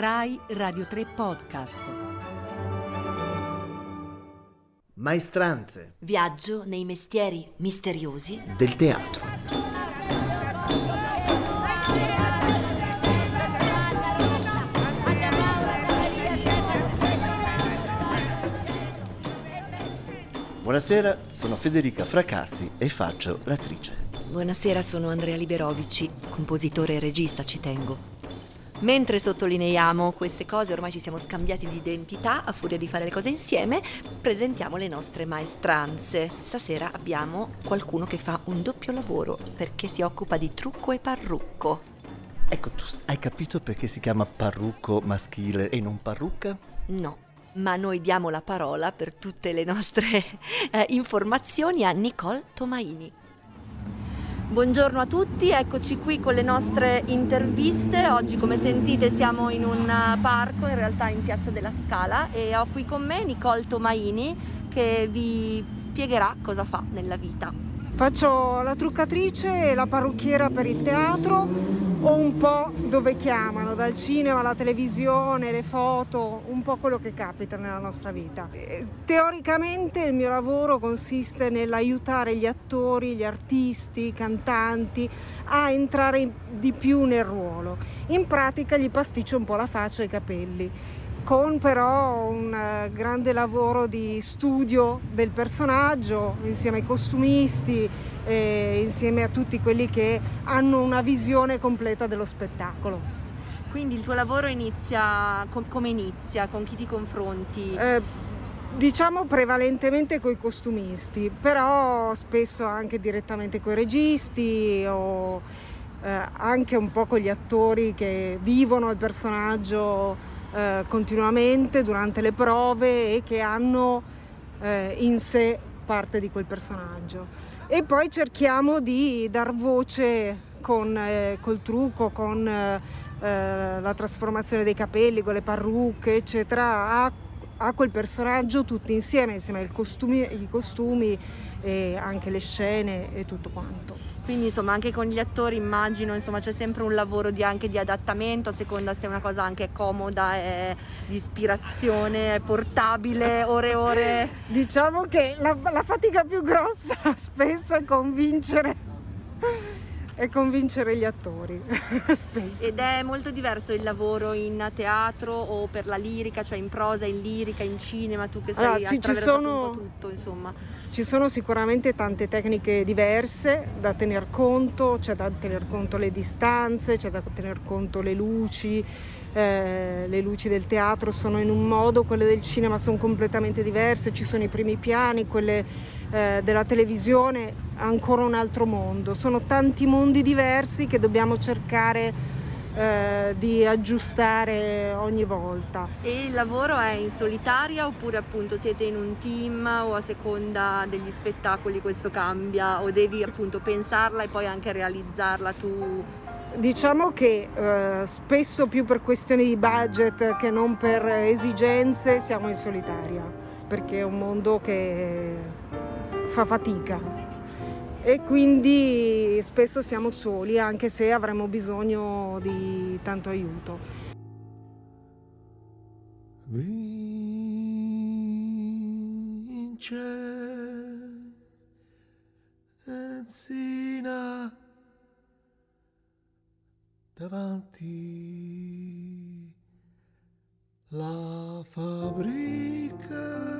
Rai Radio 3 Podcast. Maestranze Viaggio nei mestieri misteriosi del teatro. Buonasera, sono Federica Fracassi e faccio l'attrice. Buonasera, sono Andrea Liberovici, compositore e regista, ci tengo. Mentre sottolineiamo queste cose, ormai ci siamo scambiati di identità a furia di fare le cose insieme, presentiamo le nostre maestranze. Stasera abbiamo qualcuno che fa un doppio lavoro perché si occupa di trucco e parrucco. Ecco, tu hai capito perché si chiama parrucco maschile e non parrucca? No, ma noi diamo la parola per tutte le nostre eh, informazioni a Nicole Tomaini. Buongiorno a tutti, eccoci qui con le nostre interviste. Oggi come sentite siamo in un parco, in realtà in Piazza della Scala e ho qui con me Nicole Tomaini che vi spiegherà cosa fa nella vita. Faccio la truccatrice e la parrucchiera per il teatro o un po' dove chiamano, dal cinema alla televisione, le foto, un po' quello che capita nella nostra vita. Eh, teoricamente il mio lavoro consiste nell'aiutare gli attori, gli artisti, i cantanti a entrare di più nel ruolo. In pratica gli pasticcio un po' la faccia e i capelli con però un eh, grande lavoro di studio del personaggio insieme ai costumisti, e insieme a tutti quelli che hanno una visione completa dello spettacolo. Quindi il tuo lavoro inizia com- come inizia? Con chi ti confronti? Eh, diciamo prevalentemente con i costumisti, però spesso anche direttamente con i registi o eh, anche un po' con gli attori che vivono il personaggio eh, continuamente durante le prove e che hanno eh, in sé parte di quel personaggio. E poi cerchiamo di dar voce con, eh, col trucco, con eh, eh, la trasformazione dei capelli, con le parrucche, eccetera, a, a quel personaggio tutti insieme, insieme ai costumi, ai costumi e anche le scene e tutto quanto. Quindi insomma anche con gli attori immagino insomma c'è sempre un lavoro di, anche di adattamento a seconda se è una cosa anche comoda e di ispirazione, è portabile ore e ore. Diciamo che la, la fatica più grossa spesso è convincere e convincere gli attori spesso. Ed è molto diverso il lavoro in teatro o per la lirica, cioè in prosa, in lirica, in cinema, tu che sei allora, sì, ci sono, tutto, insomma. Ci sono sicuramente tante tecniche diverse da tener conto, c'è da tener conto le distanze, c'è da tener conto le luci, eh, le luci del teatro sono in un modo, quelle del cinema sono completamente diverse, ci sono i primi piani, quelle eh, della televisione ancora un altro mondo. Sono tanti mondi diversi che dobbiamo cercare eh, di aggiustare ogni volta. E il lavoro è in solitaria oppure appunto siete in un team o a seconda degli spettacoli questo cambia o devi appunto pensarla e poi anche realizzarla tu? Diciamo che eh, spesso più per questioni di budget che non per esigenze siamo in solitaria, perché è un mondo che fa fatica e quindi spesso siamo soli anche se avremo bisogno di tanto aiuto. Vince Zina davanti la fabbrica.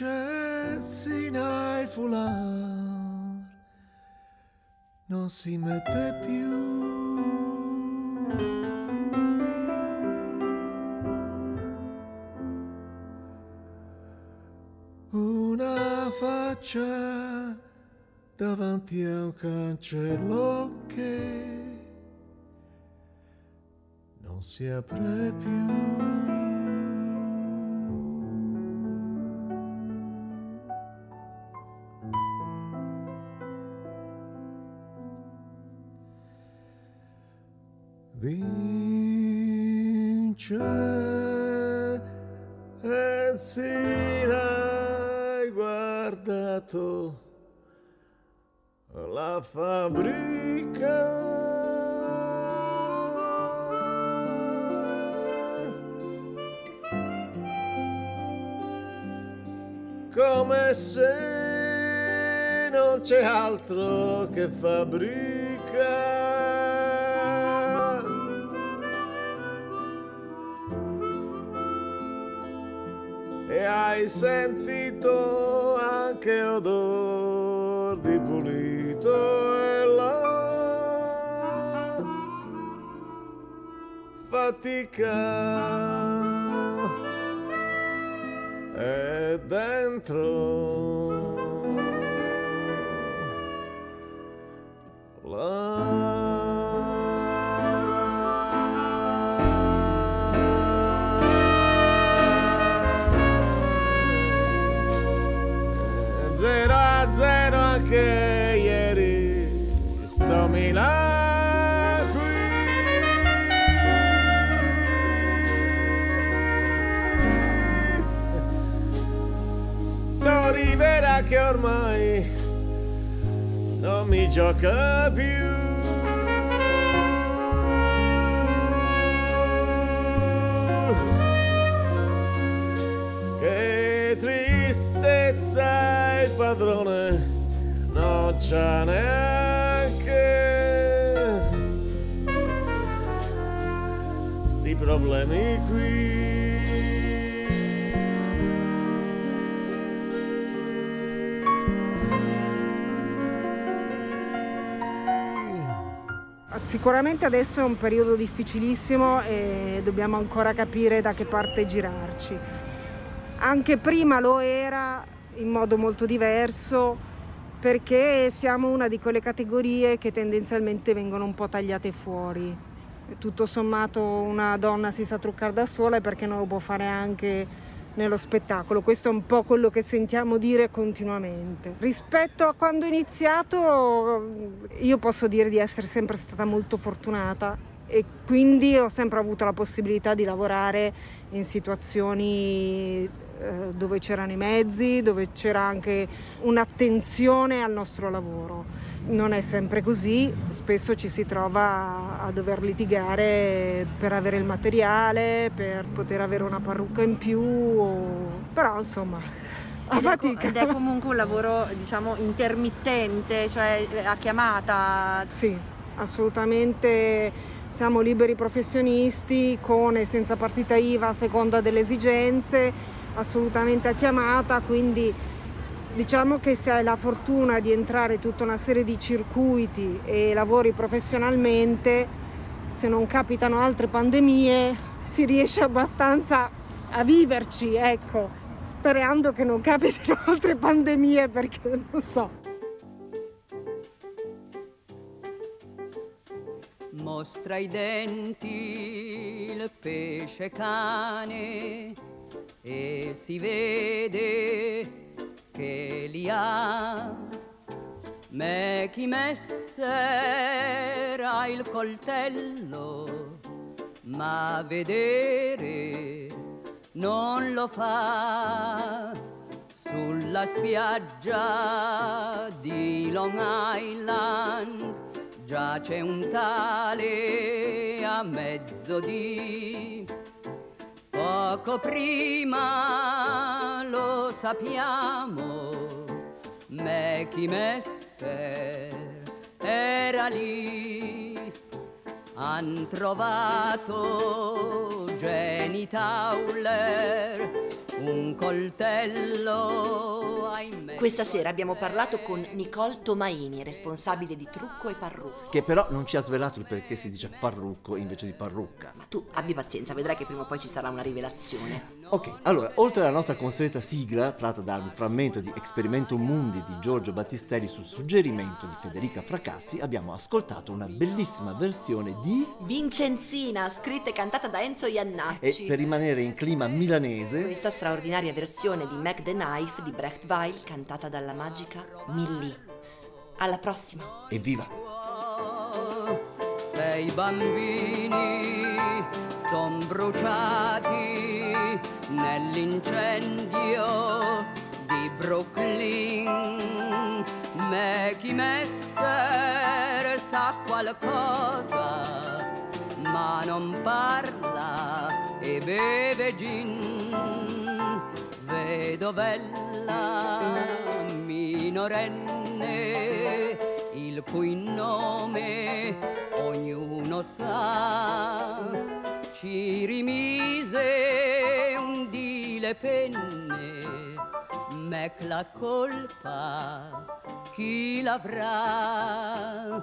Vincenzina il foulard non si mette più. Una faccia davanti a un cancello che non si apre più. Vince e lasciato la fabbrica. Come se non c'è altro che fabbrica. Sentito anche odor di pulito e la fatica. È dentro Che ormai non mi gioca più. Che tristezza il padrone non c'ha neanche sti problemi qui Sicuramente adesso è un periodo difficilissimo e dobbiamo ancora capire da che parte girarci. Anche prima lo era in modo molto diverso perché siamo una di quelle categorie che tendenzialmente vengono un po' tagliate fuori. Tutto sommato una donna si sa truccare da sola e perché non lo può fare anche nello spettacolo. Questo è un po' quello che sentiamo dire continuamente. Rispetto a quando ho iniziato, io posso dire di essere sempre stata molto fortunata e quindi ho sempre avuto la possibilità di lavorare in situazioni eh, dove c'erano i mezzi, dove c'era anche un'attenzione al nostro lavoro. Non è sempre così, spesso ci si trova a dover litigare per avere il materiale, per poter avere una parrucca in più, o- però insomma a Ed è, fatica. ed è comunque un lavoro, diciamo, intermittente, cioè eh, a chiamata. Sì, assolutamente siamo liberi professionisti con e senza partita IVA a seconda delle esigenze, assolutamente a chiamata, quindi diciamo che se hai la fortuna di entrare in tutta una serie di circuiti e lavori professionalmente, se non capitano altre pandemie, si riesce abbastanza a viverci, ecco, sperando che non capitino altre pandemie perché non so. Mostra i denti il pesce cane e si vede che li ha. Me chi messer ha il coltello, ma vedere non lo fa. Sulla spiaggia di Long Island già c'è un tale a mezzodì. Poco prima lo sappiamo, Mackie Messer era lì. Han trovato Jenny Tauler un coltello, ahimè. Questa sera abbiamo parlato con Nicole Tomaini, responsabile di trucco e parrucca. Che però non ci ha svelato il perché si dice parrucco invece di parrucca. Ma tu abbi pazienza, vedrai che prima o poi ci sarà una rivelazione. Ok, allora, oltre alla nostra consueta sigla, tratta da un frammento di Experimento Mundi di Giorgio Battistelli sul suggerimento di Federica Fracassi, abbiamo ascoltato una bellissima versione di... Vincenzina, scritta e cantata da Enzo E Iannacci. per rimanere in clima milanese, Questa straordinaria versione di Mac the Knife di Brecht Weil cantata dalla magica Millie. Alla prossima! evviva! Sei bambini son bruciati nell'incendio di Brooklyn. Senti messer sa qualcosa, ma non parla e beve gin. Vedovella minorenne, il cui nome ognuno sa, ci rimise un di le penne, mec la colpa chi l'avrà?